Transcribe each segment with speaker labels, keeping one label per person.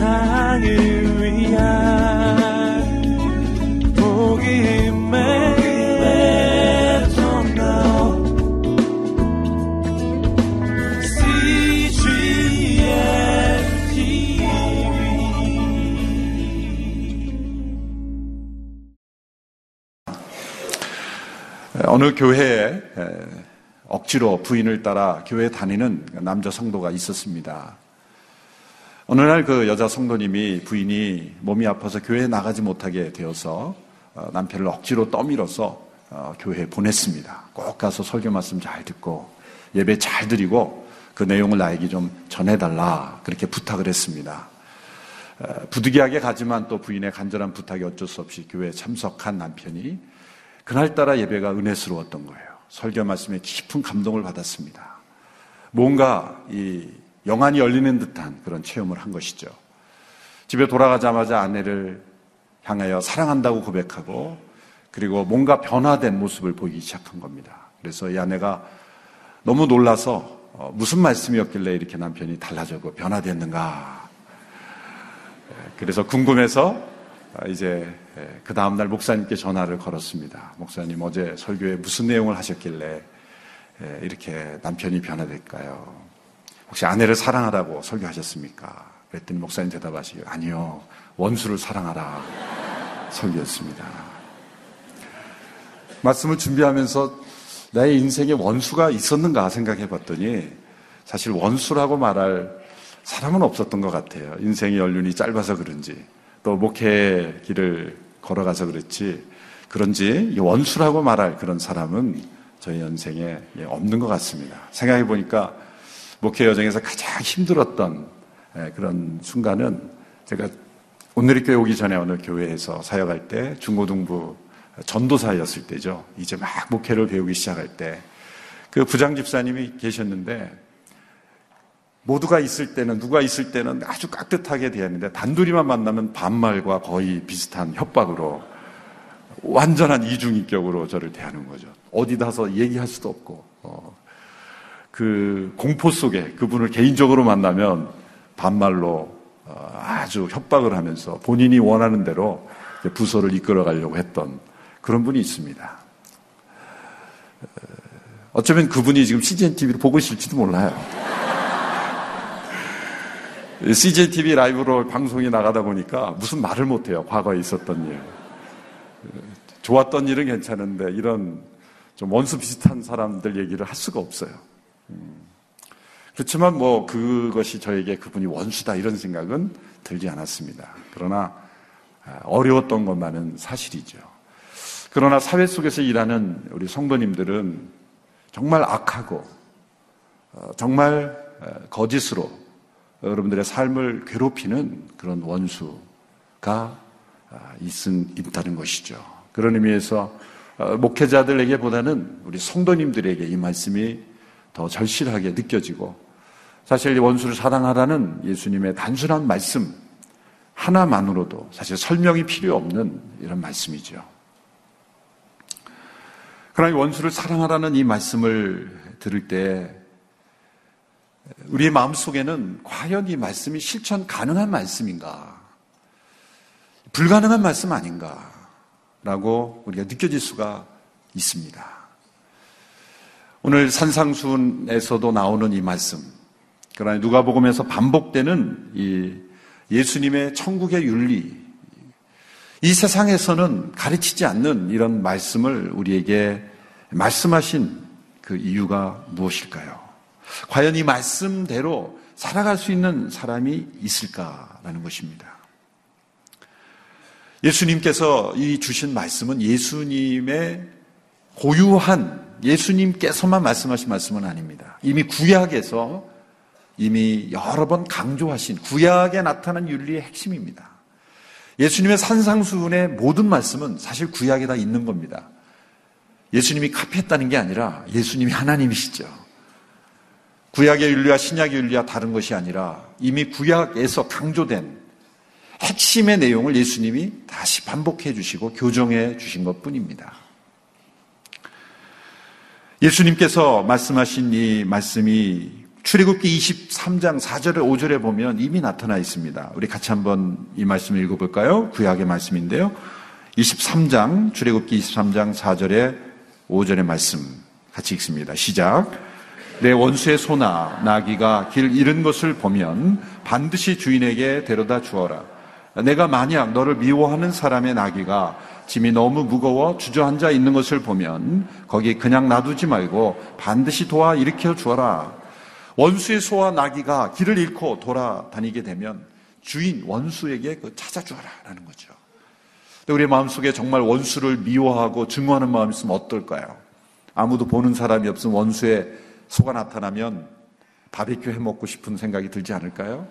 Speaker 1: 세상을 위한 복음의
Speaker 2: 어느 교회에 억지로 부인을 따라 교회 다니는 남자 성도가 있었습니다. 어느 날 그 여자 성도님이 부인이 몸이 아파서 교회에 나가지 못하게 되어서 어, 남편을 억지로 떠밀어서 어, 교회에 보냈습니다. 꼭 가서 설교 말씀 잘 듣고 예배 잘 드리고 그 내용을 나에게 좀 전해달라 그렇게 부탁을 했습니다. 부득이하게 가지만 또 부인의 간절한 부탁이 어쩔 수 없이 교회에 참석한 남편이 그날따라 예배가 은혜스러웠던 거예요. 설교 말씀에 깊은 감동을 받았습니다. 뭔가 이 영안이 열리는 듯한 그런 체험을 한 것이죠. 집에 돌아가자마자 아내를 향하여 사랑한다고 고백하고 그리고 뭔가 변화된 모습을 보이기 시작한 겁니다. 그래서 이 아내가 너무 놀라서 어, 무슨 말씀이었길래 이렇게 남편이 달라졌고 변화됐는가. 그래서 궁금해서 아, 이제 그 다음날 목사님께 전화를 걸었습니다. 목사님 어제 설교에 무슨 내용을 하셨길래 이렇게 남편이 변화될까요? 혹시 아내를 사랑하라고 설교하셨습니까? 그랬더니 목사님 대답하시길 아니요 원수를 사랑하라 설교였습니다. 말씀을 준비하면서 나의 인생에 원수가 있었는가 생각해 봤더니 사실 원수라고 말할 사람은 없었던 것 같아요. 인생의 연륜이 짧아서 그런지 또 목회 길을 걸어가서 그렇지 그런지 원수라고 말할 그런 사람은 저희 연생에 없는 것 같습니다. 생각해 보니까 목회 여정에서 가장 힘들었던 예, 그런 순간은 제가 오늘의 교회 오기 전에 어느 교회에서 사역할 때 중고등부 전도사였을 때죠. 이제 막 목회를 배우기 시작할 때 그 부장 집사님이 계셨는데 모두가 있을 때는 누가 있을 때는 아주 깍듯하게 대했는데 단둘이만 만나면 반말과 거의 비슷한 협박으로 완전한 이중인격으로 저를 대하는 거죠. 어디 다서 얘기할 수도 없고 어, 그 공포 속에 그분을 개인적으로 만나면 반말로 어, 아주 협박을 하면서 본인이 원하는 대로 부서를 이끌어 가려고 했던 그런 분이 있습니다. 어, 어쩌면 그분이 지금 CGN TV를 보고 있을지도 몰라요. CJTV 라이브로 방송이 나가다 보니까 무슨 말을 못해요. 과거에 있었던 일. 좋았던 일은 괜찮은데 이런 좀 원수 비슷한 사람들 얘기를 할 수가 없어요. 음. 그렇지만 뭐 그것이 저에게 그분이 원수다 이런 생각은 들지 않았습니다. 그러나 아, 어려웠던 것만은 사실이죠. 그러나 사회 속에서 일하는 우리 성도님들은 정말 악하고 어, 정말 거짓으로 여러분들의 삶을 괴롭히는 그런 원수가 아, 있다는 것이죠. 그런 의미에서 어, 목회자들에게보다는 우리 성도님들에게 이 말씀이 더 절실하게 느껴지고 사실 원수를 사랑하라는 예수님의 단순한 말씀 하나만으로도 사실 설명이 필요 없는 이런 말씀이죠. 그러나 원수를 사랑하라는 이 말씀을 들을 때 우리의 마음 속에는 과연 이 말씀이 실천 가능한 말씀인가? 불가능한 말씀 아닌가? 라고 우리가 느껴질 수가 있습니다. 오늘 산상순에서도 나오는 이 말씀, 그러나 누가복음에서 반복되는 이 예수님의 천국의 윤리, 이 세상에서는 가르치지 않는 이런 말씀을 우리에게 말씀하신 그 이유가 무엇일까요? 과연 이 말씀대로 살아갈 수 있는 사람이 있을까라는 것입니다. 예수님께서 이 주신 말씀은 예수님의 고유한 예수님께서만 말씀하신 말씀은 아닙니다. 이미 구약에서 이미 여러 번 강조하신 구약에 나타난 윤리의 핵심입니다. 예수님의 산상수훈의 모든 말씀은 사실 구약에 다 있는 겁니다. 예수님이 카피했다는 게 아니라 예수님이 하나님이시죠. 구약의 윤리와 신약의 윤리와 다른 것이 아니라 이미 구약에서 강조된 핵심의 내용을 예수님이 다시 반복해 주시고 교정해 주신 것 뿐입니다. 예수님께서 말씀하신 이 말씀이 출애굽기 23장 4절에 5절에 보면 이미 나타나 있습니다. 우리 같이 한번 이 말씀을 읽어 볼까요? 구약의 말씀인데요. 23장 출애굽기 23장 4절에 5절의 말씀 같이 읽습니다. 시작. 내 원수의 소나 나귀가 길 잃은 것을 보면 반드시 주인에게 데려다 주어라. 내가 만약 너를 미워하는 사람의 나귀가 짐이 너무 무거워 주저앉아 있는 것을 보면 거기 그냥 놔두지 말고 반드시 도와 일으켜 주어라. 원수의 소와 나귀가 길을 잃고 돌아다니게 되면 주인 원수에게 그 찾아주어라라는 거죠. 우리 마음속에 정말 원수를 미워하고 증오하는 마음이 있으면 어떨까요? 아무도 보는 사람이 없으면 원수의 소가 나타나면 바비큐 해 먹고 싶은 생각이 들지 않을까요?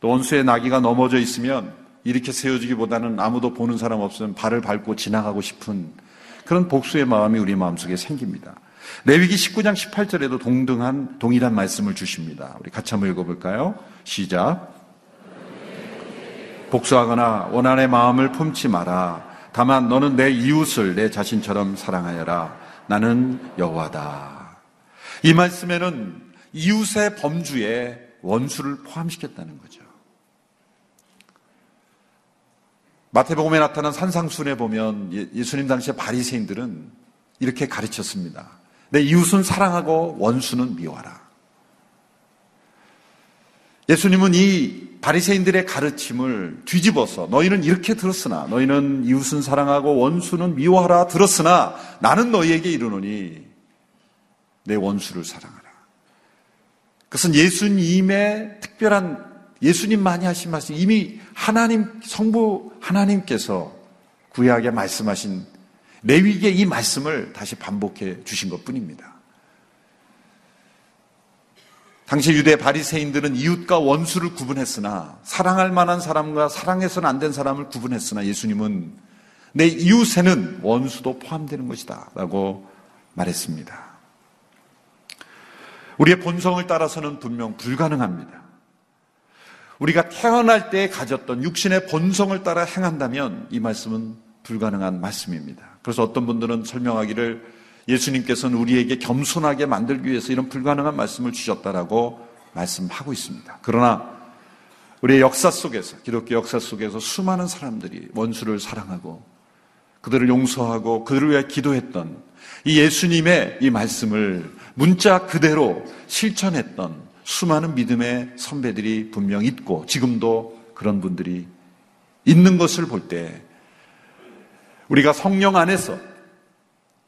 Speaker 2: 또 원수의 나귀가 넘어져 있으면 이렇게 세워지기보다는 아무도 보는 사람 없으면 발을 밟고 지나가고 싶은 그런 복수의 마음이 우리 마음속에 생깁니다. 레위기 19장 18절에도 동등한 동일한 말씀을 주십니다. 우리 같이 한번 읽어볼까요? 시작. 복수하거나 원한의 마음을 품지 마라. 다만 너는 내 이웃을 내 자신처럼 사랑하여라. 나는 여호와다. 이 말씀에는 이웃의 범주에 원수를 포함시켰다는 거죠. 마태복음에 나타난 산상순에 보면 예, 예수님 당시의 바리새인들은 이렇게 가르쳤습니다. 내 이웃은 사랑하고 원수는 미워하라. 예수님은 이 바리새인들의 가르침을 뒤집어서 너희는 이렇게 들었으나 너희는 이웃은 사랑하고 원수는 미워하라 들었으나 나는 너희에게 이르노니 내 원수를 사랑하라. 그것은 예수님의 특별한 예수님만이 하신 말씀 이미 하나님 성부 하나님께서 구약에 말씀하신 레위기의 이 말씀을 다시 반복해 주신 것 뿐입니다. 당시 유대 바리새인들은 이웃과 원수를 구분했으나 사랑할 만한 사람과 사랑해서는 안 된 사람을 구분했으나 예수님은 내 이웃에는 원수도 포함되는 것이다 라고 말했습니다. 우리의 본성을 따라서는 분명 불가능합니다. 우리가 태어날 때 가졌던 육신의 본성을 따라 행한다면 이 말씀은 불가능한 말씀입니다. 그래서 어떤 분들은 설명하기를 예수님께서는 우리에게 겸손하게 만들기 위해서 이런 불가능한 말씀을 주셨다라고 말씀하고 있습니다. 그러나 우리의 역사 속에서, 기독교 역사 속에서 수많은 사람들이 원수를 사랑하고 그들을 용서하고 그들을 위해 기도했던 이 예수님의 이 말씀을 문자 그대로 실천했던 수많은 믿음의 선배들이 분명 있고 지금도 그런 분들이 있는 것을 볼 때 우리가 성령 안에서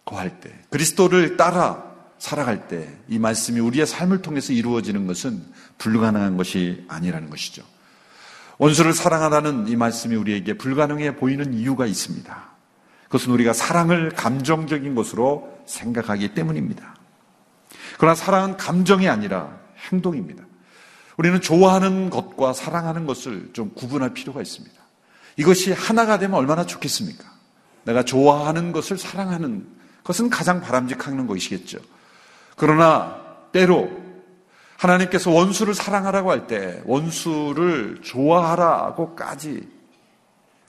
Speaker 2: 거할 때, 그리스도를 따라 살아갈 때, 이 말씀이 우리의 삶을 통해서 이루어지는 것은 불가능한 것이 아니라는 것이죠. 원수를 사랑하라는 이 말씀이 우리에게 불가능해 보이는 이유가 있습니다. 그것은 우리가 사랑을 감정적인 것으로 생각하기 때문입니다. 그러나 사랑은 감정이 아니라 행동입니다. 우리는 좋아하는 것과 사랑하는 것을 좀 구분할 필요가 있습니다. 이것이 하나가 되면 얼마나 좋겠습니까? 내가 좋아하는 것을 사랑하는 것은 가장 바람직한 것이겠죠. 그러나 때로 하나님께서 원수를 사랑하라고 할 때 원수를 좋아하라고까지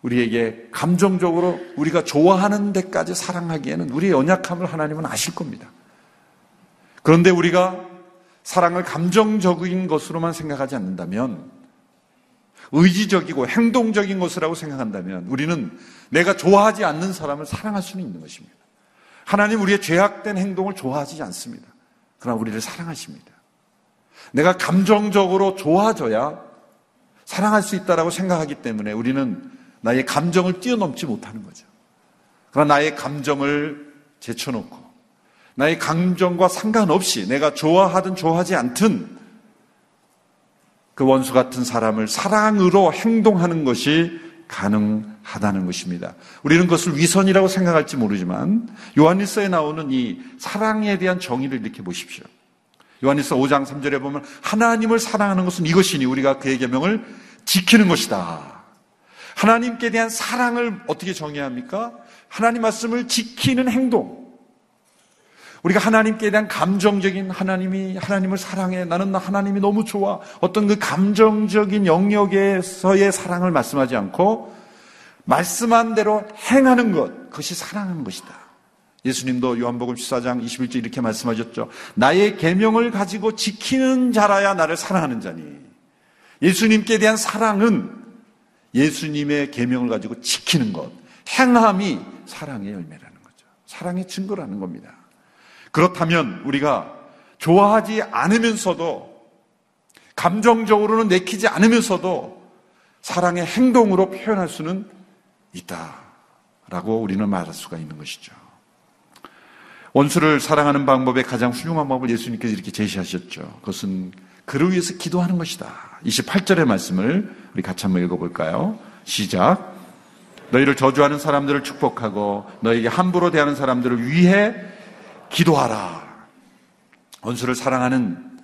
Speaker 2: 우리에게 감정적으로 우리가 좋아하는 데까지 사랑하기에는 우리의 연약함을 하나님은 아실 겁니다. 그런데 우리가 사랑을 감정적인 것으로만 생각하지 않는다면 의지적이고 행동적인 것이라고 생각한다면 우리는 내가 좋아하지 않는 사람을 사랑할 수는 있는 것입니다. 하나님 우리의 죄악된 행동을 좋아하지 않습니다. 그러나 우리를 사랑하십니다. 내가 감정적으로 좋아져야 사랑할 수 있다라고 생각하기 때문에 우리는 나의 감정을 뛰어넘지 못하는 거죠. 그러나 나의 감정을 제쳐놓고 나의 감정과 상관없이 내가 좋아하든 좋아하지 않든 그 원수 같은 사람을 사랑으로 행동하는 것이 가능하다는 것입니다. 우리는 그것을 위선이라고 생각할지 모르지만 요한일서에 나오는 이 사랑에 대한 정의를 이렇게 보십시오. 요한일서 5장 3절에 보면 하나님을 사랑하는 것은 이것이니 우리가 그의 계명을 지키는 것이다. 하나님께 대한 사랑을 어떻게 정의해야 합니까? 하나님 말씀을 지키는 행동. 우리가 하나님께 대한 감정적인 하나님이 하나님을 사랑해 나는 하나님이 너무 좋아 어떤 그 감정적인 영역에서의 사랑을 말씀하지 않고 말씀한 대로 행하는 것 그것이 사랑하는 것이다 예수님도 요한복음 14장 21절 이렇게 말씀하셨죠. 나의 계명을 가지고 지키는 자라야 나를 사랑하는 자니. 예수님께 대한 사랑은 예수님의 계명을 가지고 지키는 것, 행함이 사랑의 열매라는 거죠. 사랑의 증거라는 겁니다. 그렇다면 우리가 좋아하지 않으면서도 감정적으로는 내키지 않으면서도 사랑의 행동으로 표현할 수는 있다라고 우리는 말할 수가 있는 것이죠. 원수를 사랑하는 방법의 가장 훌륭한 방법을 예수님께서 이렇게 제시하셨죠. 그것은 그를 위해서 기도하는 것이다. 28절의 말씀을 우리 같이 한번 읽어볼까요? 시작. 너희를 저주하는 사람들을 축복하고 너에게 함부로 대하는 사람들을 위해 기도하라. 원수를 사랑하는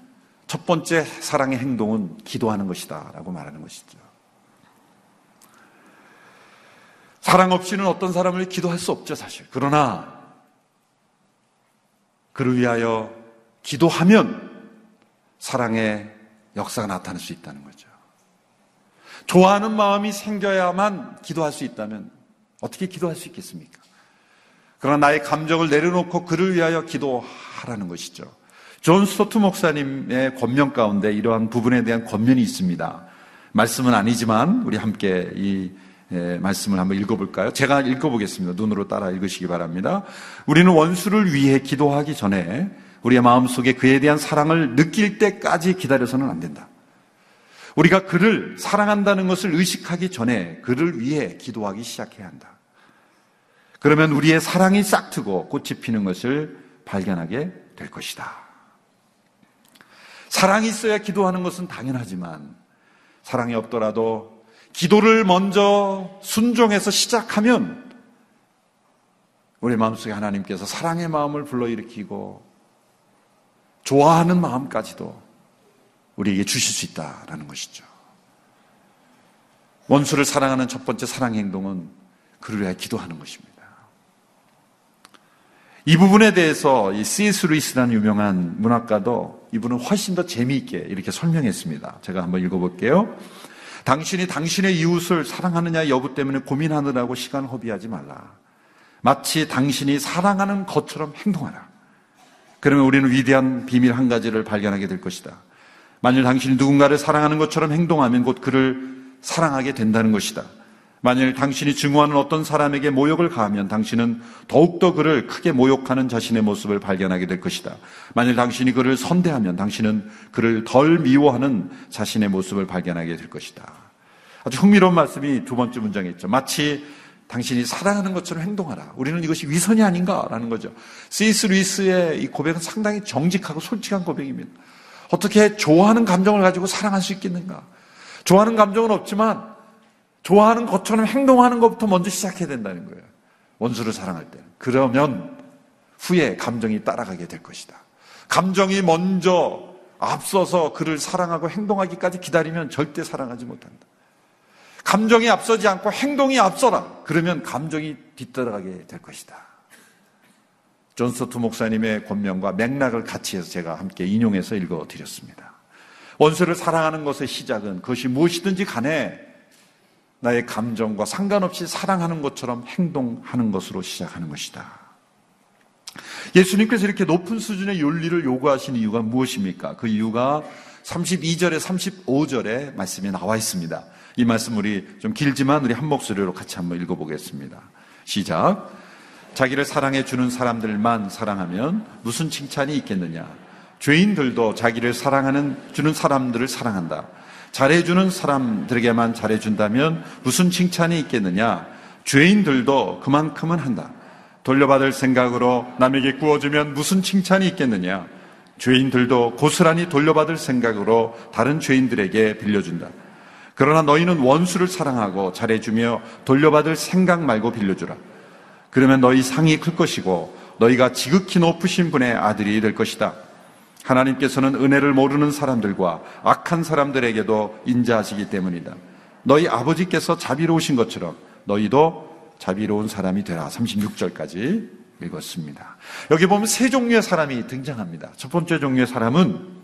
Speaker 2: 첫 번째 사랑의 행동은 기도하는 것이다. 라고 말하는 것이죠. 사랑 없이는 어떤 사람을 기도할 수 없죠, 사실. 그러나 그를 위하여 기도하면 사랑의 역사가 나타날 수 있다는 거죠. 좋아하는 마음이 생겨야만 기도할 수 있다면 어떻게 기도할 수 있겠습니까? 그러나 나의 감정을 내려놓고 그를 위하여 기도하라는 것이죠. 존 스토트 목사님의 권면 가운데 이러한 부분에 대한 권면이 있습니다. 말씀은 아니지만 우리 함께 이 예, 말씀을 한번 읽어볼까요? 제가 읽어보겠습니다. 눈으로 따라 읽으시기 바랍니다. 우리는 원수를 위해 기도하기 전에 우리의 마음속에 그에 대한 사랑을 느낄 때까지 기다려서는 안 된다. 우리가 그를 사랑한다는 것을 의식하기 전에 그를 위해 기도하기 시작해야 한다. 그러면 우리의 사랑이 싹트고 꽃이 피는 것을 발견하게 될 것이다. 사랑이 있어야 기도하는 것은 당연하지만 사랑이 없더라도 기도를 먼저 순종해서 시작하면 우리 마음속에 하나님께서 사랑의 마음을 불러일으키고 좋아하는 마음까지도 우리에게 주실 수 있다라는 것이죠. 원수를 사랑하는 첫 번째 사랑 행동은 그를 위해 기도하는 것입니다. 이 부분에 대해서 이 C.S. 루이스라는 유명한 문학가도 이분은 훨씬 더 재미있게 이렇게 설명했습니다. 제가 한번 읽어볼게요. 당신이 당신의 이웃을 사랑하느냐 여부 때문에 고민하느라고 시간을 허비하지 말라. 마치 당신이 사랑하는 것처럼 행동하라. 그러면 우리는 위대한 비밀 한 가지를 발견하게 될 것이다. 만일 당신이 누군가를 사랑하는 것처럼 행동하면 곧 그를 사랑하게 된다는 것이다. 만일 당신이 증오하는 어떤 사람에게 모욕을 가하면 당신은 더욱더 그를 크게 모욕하는 자신의 모습을 발견하게 될 것이다. 만일 당신이 그를 선대하면 당신은 그를 덜 미워하는 자신의 모습을 발견하게 될 것이다. 아주 흥미로운 말씀이 두 번째 문장에 있죠. 마치 당신이 사랑하는 것처럼 행동하라. 우리는 이것이 위선이 아닌가라는 거죠. 시스 루이스의 이 고백은 상당히 정직하고 솔직한 고백입니다. 어떻게 좋아하는 감정을 가지고 사랑할 수 있겠는가? 좋아하는 감정은 없지만 좋아하는 것처럼 행동하는 것부터 먼저 시작해야 된다는 거예요. 원수를 사랑할 때. 그러면 후에 감정이 따라가게 될 것이다. 감정이 먼저 앞서서 그를 사랑하고 행동하기까지 기다리면 절대 사랑하지 못한다. 감정이 앞서지 않고 행동이 앞서라. 그러면 감정이 뒤따라가게 될 것이다. 존 스토트 목사님의 권면과 맥락을 같이 해서 제가 함께 인용해서 읽어 드렸습니다. 원수를 사랑하는 것의 시작은 그것이 무엇이든지 간에 나의 감정과 상관없이 사랑하는 것처럼 행동하는 것으로 시작하는 것이다. 예수님께서 이렇게 높은 수준의 윤리를 요구하신 이유가 무엇입니까? 그 이유가 32절에 35절에 말씀이 나와 있습니다. 이 말씀 우리 좀 길지만 우리 한 목소리로 같이 한번 읽어보겠습니다. 시작. 자기를 사랑해 주는 사람들만 사랑하면 무슨 칭찬이 있겠느냐? 죄인들도 자기를 사랑하는 주는 사람들을 사랑한다. 잘해주는 사람들에게만 잘해준다면 무슨 칭찬이 있겠느냐? 죄인들도 그만큼은 한다. 돌려받을 생각으로 남에게 구워주면 무슨 칭찬이 있겠느냐? 죄인들도 고스란히 돌려받을 생각으로 다른 죄인들에게 빌려준다. 그러나 너희는 원수를 사랑하고 잘해주며 돌려받을 생각 말고 빌려주라. 그러면 너희 상이 클 것이고 너희가 지극히 높으신 분의 아들이 될 것이다. 하나님께서는 은혜를 모르는 사람들과 악한 사람들에게도 인자하시기 때문이다. 너희 아버지께서 자비로우신 것처럼 너희도 자비로운 사람이 되라. 36절까지 읽었습니다. 여기 보면 세 종류의 사람이 등장합니다. 첫 번째 종류의 사람은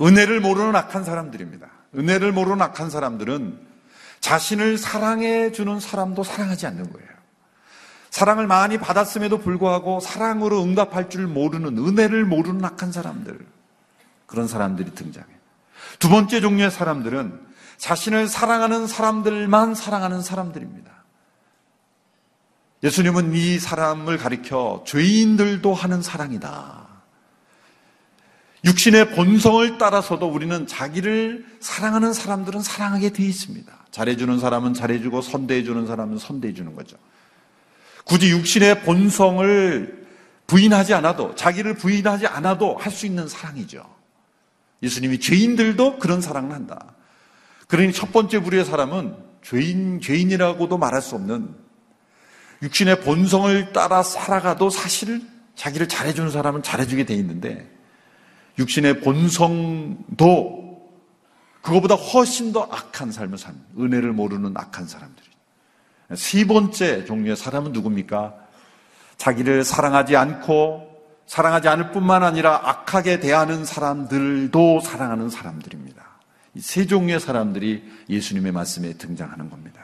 Speaker 2: 은혜를 모르는 악한 사람들입니다. 은혜를 모르는 악한 사람들은 자신을 사랑해 주는 사람도 사랑하지 않는 거예요. 사랑을 많이 받았음에도 불구하고 사랑으로 응답할 줄 모르는 은혜를 모르는 악한 사람들 그런 사람들이 등장해. 두 번째 종류의 사람들은 자신을 사랑하는 사람들만 사랑하는 사람들입니다. 예수님은 이 사람을 가리켜 죄인들도 하는 사랑이다. 육신의 본성을 따라서도 우리는 자기를 사랑하는 사람들은 사랑하게 되어 있습니다. 잘해주는 사람은 잘해주고 선대해주는 사람은 선대해주는 거죠. 굳이 육신의 본성을 부인하지 않아도 자기를 부인하지 않아도 할 수 있는 사랑이죠. 예수님이 죄인들도 그런 사랑을 한다. 그러니 첫 번째 부류의 사람은 죄인 죄인이라고도 말할 수 없는 육신의 본성을 따라 살아가도 사실 자기를 잘해주는 사람은 잘해주게 돼 있는데 육신의 본성도 그거보다 훨씬 더 악한 삶을 사는 은혜를 모르는 악한 사람들. 세 번째 종류의 사람은 누굽니까? 자기를 사랑하지 않고 사랑하지 않을 뿐만 아니라 악하게 대하는 사람들도 사랑하는 사람들입니다. 이 세 종류의 사람들이 예수님의 말씀에 등장하는 겁니다.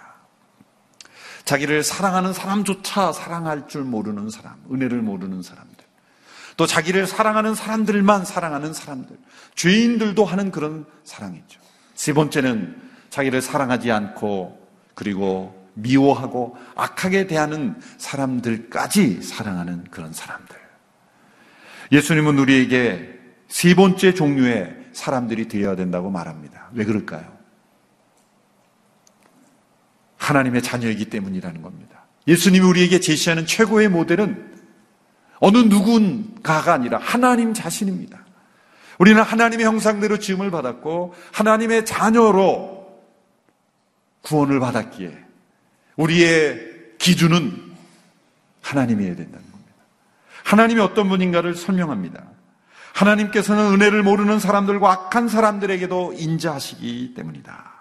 Speaker 2: 자기를 사랑하는 사람조차 사랑할 줄 모르는 사람, 은혜를 모르는 사람들. 또 자기를 사랑하는 사람들만 사랑하는 사람들. 죄인들도 하는 그런 사랑이죠. 세 번째는 자기를 사랑하지 않고 그리고 미워하고 악하게 대하는 사람들까지 사랑하는 그런 사람들. 예수님은 우리에게 세 번째 종류의 사람들이 되어야 된다고 말합니다. 왜 그럴까요? 하나님의 자녀이기 때문이라는 겁니다. 예수님이 우리에게 제시하는 최고의 모델은 어느 누군가가 아니라 하나님 자신입니다. 우리는 하나님의 형상대로 지음을 받았고 하나님의 자녀로 구원을 받았기에 우리의 기준은 하나님이어야 된다는 겁니다. 하나님이 어떤 분인가를 설명합니다. 하나님께서는 은혜를 모르는 사람들과 악한 사람들에게도 인자하시기 때문이다.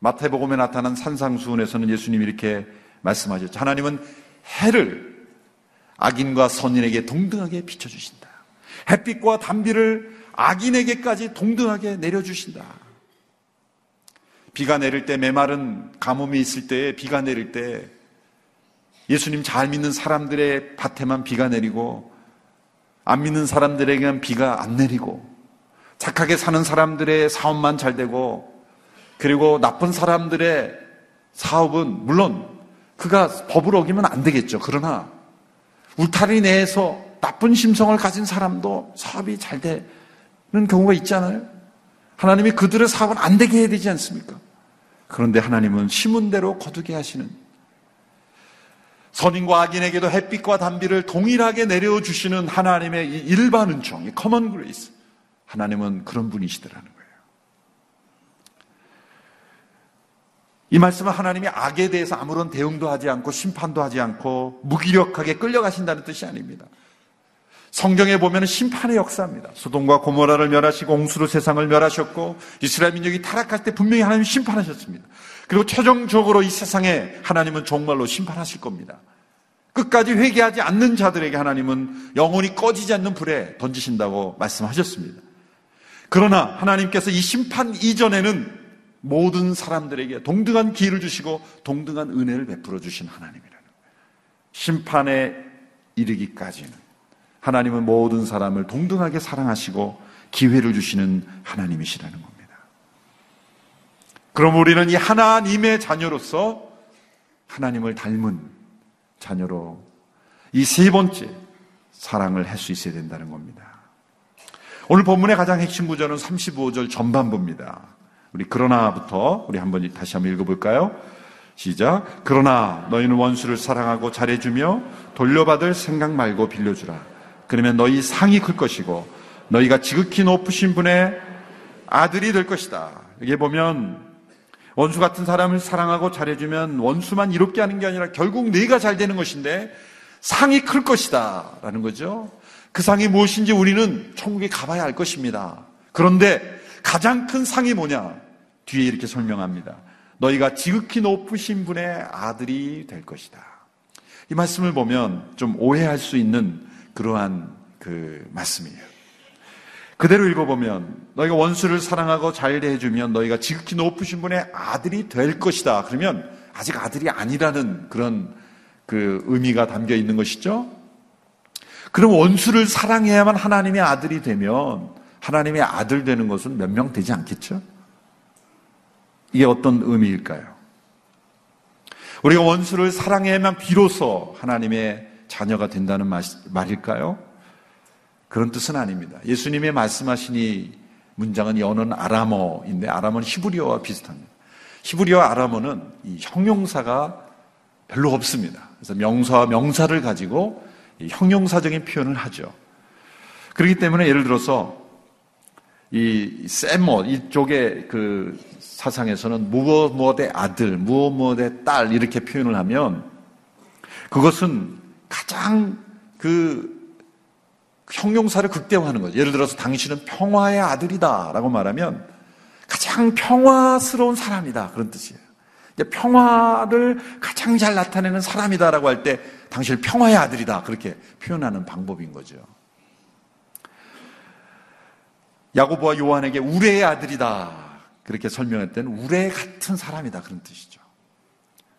Speaker 2: 마태복음에 나타난 산상수훈에서는 예수님이 이렇게 말씀하셨죠. 하나님은 해를 악인과 선인에게 동등하게 비춰주신다. 햇빛과 단비를 악인에게까지 동등하게 내려주신다. 비가 내릴 때 메마른 가뭄이 있을 때 비가 내릴 때 예수님 잘 믿는 사람들의 밭에만 비가 내리고 안 믿는 사람들에게는 비가 안 내리고 착하게 사는 사람들의 사업만 잘 되고 그리고 나쁜 사람들의 사업은 물론 그가 법을 어기면 안 되겠죠. 그러나 울타리 내에서 나쁜 심성을 가진 사람도 사업이 잘 되는 경우가 있잖아요. 하나님이 그들의 사업은 안 되게 해야 되지 않습니까? 그런데 하나님은 심은 대로 거두게 하시는 선인과 악인에게도 햇빛과 단비를 동일하게 내려 주시는 하나님의 일반 은총, 이 common grace. 하나님은 그런 분이시더라는 거예요. 이 말씀은 하나님이 악에 대해서 아무런 대응도 하지 않고 심판도 하지 않고 무기력하게 끌려가신다는 뜻이 아닙니다. 성경에 보면 심판의 역사입니다. 소돔과 고모라를 멸하시고 옹수로 세상을 멸하셨고 이스라엘 민족이 타락할 때 분명히 하나님 심판하셨습니다. 그리고 최종적으로 이 세상에 하나님은 정말로 심판하실 겁니다. 끝까지 회개하지 않는 자들에게 하나님은 영원히 꺼지지 않는 불에 던지신다고 말씀하셨습니다. 그러나 하나님께서 이 심판 이전에는 모든 사람들에게 동등한 기회를 주시고 동등한 은혜를 베풀어 주신 하나님이라는 거예요. 심판에 이르기까지는 하나님은 모든 사람을 동등하게 사랑하시고 기회를 주시는 하나님이시라는 겁니다. 그럼 우리는 이 하나님의 자녀로서 하나님을 닮은 자녀로 이 세 번째 사랑을 할 수 있어야 된다는 겁니다. 오늘 본문의 가장 핵심 구절은 35절 전반부입니다. 우리 그러나부터 우리 한번 다시 한번 읽어볼까요? 시작. 그러나 너희는 원수를 사랑하고 잘해주며 돌려받을 생각 말고 빌려주라. 그러면 너희 상이 클 것이고 너희가 지극히 높으신 분의 아들이 될 것이다. 여기 보면 원수 같은 사람을 사랑하고 잘해주면 원수만 이롭게 하는 게 아니라 결국 네가 잘 되는 것인데 상이 클 것이다. 라는 거죠. 그 상이 무엇인지 우리는 천국에 가봐야 알 것입니다. 그런데 가장 큰 상이 뭐냐? 뒤에 이렇게 설명합니다. 너희가 지극히 높으신 분의 아들이 될 것이다. 이 말씀을 보면 좀 오해할 수 있는 그러한 그 말씀이에요. 그대로 읽어보면 너희가 원수를 사랑하고 잘 대해주면 너희가 지극히 높으신 분의 아들이 될 것이다. 그러면 아직 아들이 아니라는 그런 그 의미가 담겨 있는 것이죠. 그럼 원수를 사랑해야만 하나님의 아들이 되면 하나님의 아들 되는 것은 몇 명 되지 않겠죠? 이게 어떤 의미일까요? 우리가 원수를 사랑해야만 비로소 하나님의 자녀가 된다는 말일까요? 그런 뜻은 아닙니다. 예수님의 말씀하신 이 문장은 연어는 아람어인데 아람어는 히브리어와 비슷합니다. 히브리어 아람어는 이 형용사가 별로 없습니다. 그래서 명사와 명사를 가지고 형용사적인 표현을 하죠. 그렇기 때문에 예를 들어서 이 세모 이쪽의 그 사상에서는 무엇 무엇의 아들, 무엇 무엇의 딸 이렇게 표현을 하면 그것은 가장 그 형용사를 극대화하는 거죠. 예를 들어서 당신은 평화의 아들이다 라고 말하면 가장 평화스러운 사람이다 그런 뜻이에요. 평화를 가장 잘 나타내는 사람이다 라고 할 때 당신을 평화의 아들이다 그렇게 표현하는 방법인 거죠. 야고보와 요한에게 우레의 아들이다 그렇게 설명했던 우레 같은 사람이다 그런 뜻이죠.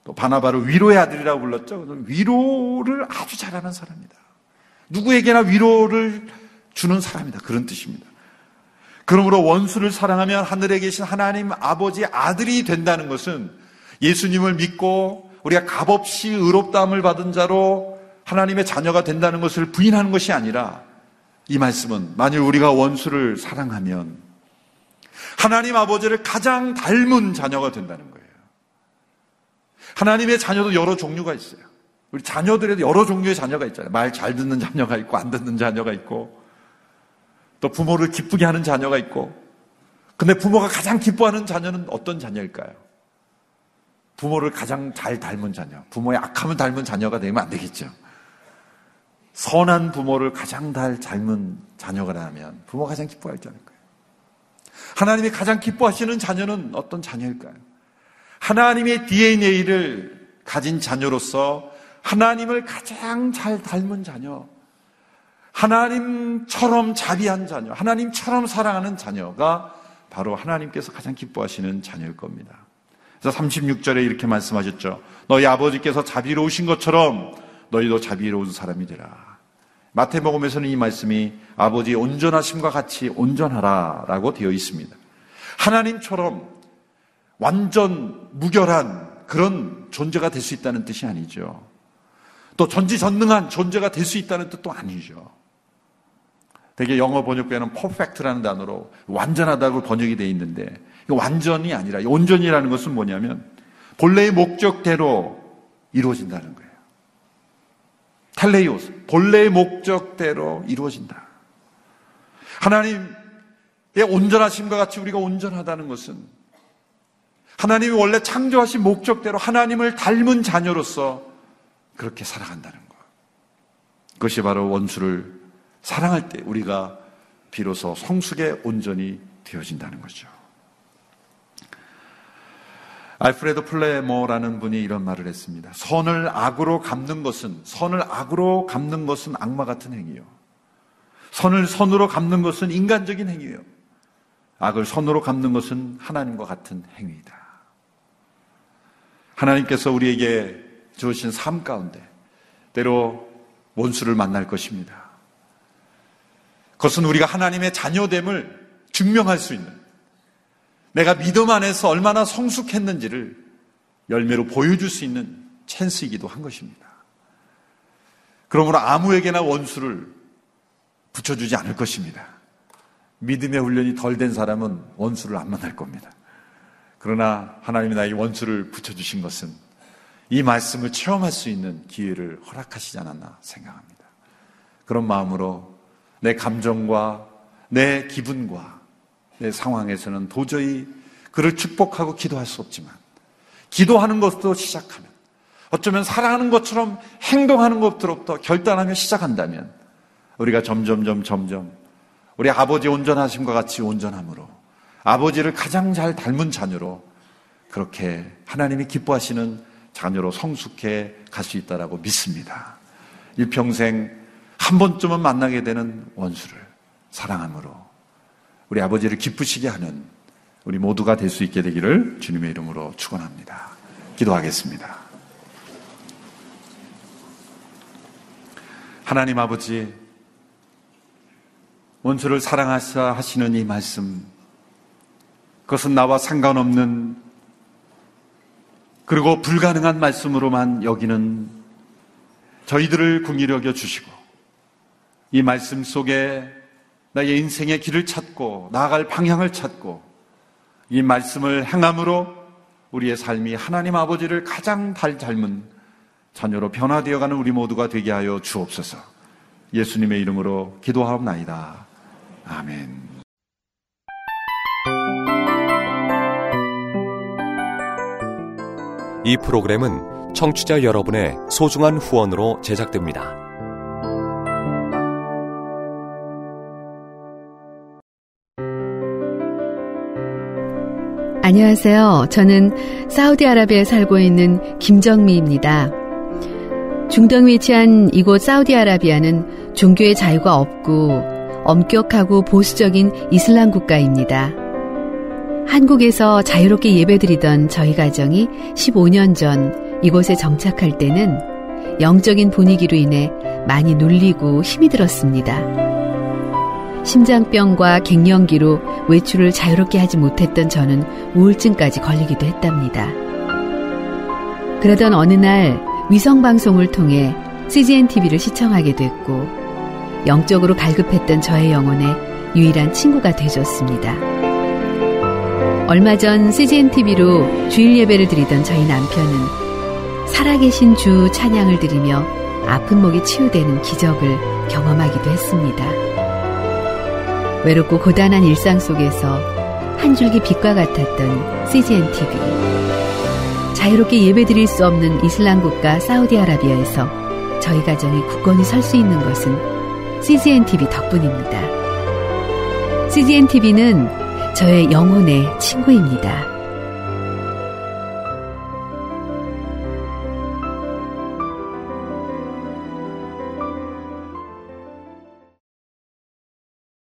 Speaker 2: 또 바나바를 위로의 아들이라고 불렀죠. 위로를 아주 잘하는 사람이다. 누구에게나 위로를 주는 사람이다 그런 뜻입니다. 그러므로 원수를 사랑하면 하늘에 계신 하나님 아버지 아들이 된다는 것은 예수님을 믿고 우리가 값없이 의롭다함을 받은 자로 하나님의 자녀가 된다는 것을 부인하는 것이 아니라 이 말씀은 만일 우리가 원수를 사랑하면 하나님 아버지를 가장 닮은 자녀가 된다는 거예요. 하나님의 자녀도 여러 종류가 있어요. 우리 자녀들에도 여러 종류의 자녀가 있잖아요. 말 잘 듣는 자녀가 있고 안 듣는 자녀가 있고 또 부모를 기쁘게 하는 자녀가 있고 근데 부모가 가장 기뻐하는 자녀는 어떤 자녀일까요? 부모를 가장 잘 닮은 자녀, 부모의 악함을 닮은 자녀가 되면 안 되겠죠. 선한 부모를 가장 잘 닮은 자녀가 라면 부모가 가장 기뻐하지 않을까요? 하나님이 가장 기뻐하시는 자녀는 어떤 자녀일까요? 하나님의 DNA를 가진 자녀로서 하나님을 가장 잘 닮은 자녀, 하나님처럼 자비한 자녀, 하나님처럼 사랑하는 자녀가 바로 하나님께서 가장 기뻐하시는 자녀일 겁니다. 그래서 36절에 이렇게 말씀하셨죠. 너희 아버지께서 자비로우신 것처럼 너희도 자비로운 사람이 되라. 마태복음에서는 이 말씀이 아버지의 온전하심과 같이 온전하라라고 되어 있습니다. 하나님처럼 완전 무결한 그런 존재가 될 수 있다는 뜻이 아니죠. 또 전지전능한 존재가 될 수 있다는 뜻도 아니죠. 되게 영어 번역에는 perfect라는 단어로 완전하다고 번역이 되어 있는데 완전이 아니라 온전이라는 것은 뭐냐면 본래의 목적대로 이루어진다는 거예요. 텔레이오스 본래의 목적대로 이루어진다. 하나님의 온전하심과 같이 우리가 온전하다는 것은 하나님이 원래 창조하신 목적대로 하나님을 닮은 자녀로서 그렇게 살아간다는 것. 그것이 바로 원수를 사랑할 때 우리가 비로소 성숙의 온전이 되어진다는 거죠. 알프레드 플레모라는 분이 이런 말을 했습니다. 선을 악으로 갚는 것은 선을 악으로 갚는 것은 악마 같은 행위요. 선을 선으로 갚는 것은 인간적인 행위예요. 악을 선으로 갚는 것은 하나님과 같은 행위이다. 하나님께서 우리에게 주신 삶 가운데 때로 원수를 만날 것입니다. 그것은 우리가 하나님의 자녀됨을 증명할 수 있는 내가 믿음 안에서 얼마나 성숙했는지를 열매로 보여줄 수 있는 찬스이기도 한 것입니다. 그러므로 아무에게나 원수를 붙여주지 않을 것입니다. 믿음의 훈련이 덜 된 사람은 원수를 안 만날 겁니다. 그러나 하나님이 나에게 원수를 붙여주신 것은 이 말씀을 체험할 수 있는 기회를 허락하시지 않았나 생각합니다. 그런 마음으로 내 감정과 내 기분과 내 상황에서는 도저히 그를 축복하고 기도할 수 없지만 기도하는 것도 시작하면 어쩌면 사랑하는 것처럼 행동하는 것부터 결단하며 시작한다면 우리가 점점점 점점 우리 아버지 온전하심과 같이 온전함으로 아버지를 가장 잘 닮은 자녀로 그렇게 하나님이 기뻐하시는 자녀로 성숙해 갈 수 있다라고 믿습니다. 일평생 한 번쯤은 만나게 되는 원수를 사랑함으로 우리 아버지를 기쁘시게 하는 우리 모두가 될 수 있게 되기를 주님의 이름으로 축원합니다. 기도하겠습니다. 하나님 아버지, 원수를 사랑하사 하시는 이 말씀, 그것은 나와 상관없는 그리고 불가능한 말씀으로만 여기는 저희들을 궁일 여겨 주시고 이 말씀 속에 나의 인생의 길을 찾고 나아갈 방향을 찾고 이 말씀을 행함으로 우리의 삶이 하나님 아버지를 가장 잘 닮은 자녀로 변화되어가는 우리 모두가 되게 하여 주옵소서. 예수님의 이름으로 기도하옵나이다. 아멘.
Speaker 3: 이 프로그램은 청취자 여러분의 소중한 후원으로 제작됩니다.
Speaker 4: 안녕하세요. 저는 사우디아라비아에 살고 있는 김정미입니다. 중동 위치한 이곳 사우디아라비아는 종교의 자유가 없고 엄격하고 보수적인 이슬람 국가입니다. 한국에서 자유롭게 예배드리던 저희 가정이 15년 전 이곳에 정착할 때는 영적인 분위기로 인해 많이 눌리고 힘이 들었습니다. 심장병과 갱년기로 외출을 자유롭게 하지 못했던 저는 우울증까지 걸리기도 했답니다. 그러던 어느 날 위성방송을 통해 CGN TV를 시청하게 됐고 영적으로 갈급했던 저의 영혼에 유일한 친구가 되줬습니다. 얼마 전 CGN TV로 주일 예배를 드리던 저희 남편은 살아계신 주 찬양을 드리며 아픈 목이 치유되는 기적을 경험하기도 했습니다. 외롭고 고단한 일상 속에서 한 줄기 빛과 같았던 CGN TV. 자유롭게 예배 드릴 수 없는 이슬람 국가 사우디아라비아에서 저희 가정이 굳건히 설 수 있는 것은 CGN TV 덕분입니다. CGN TV는 저의 영혼의 친구입니다.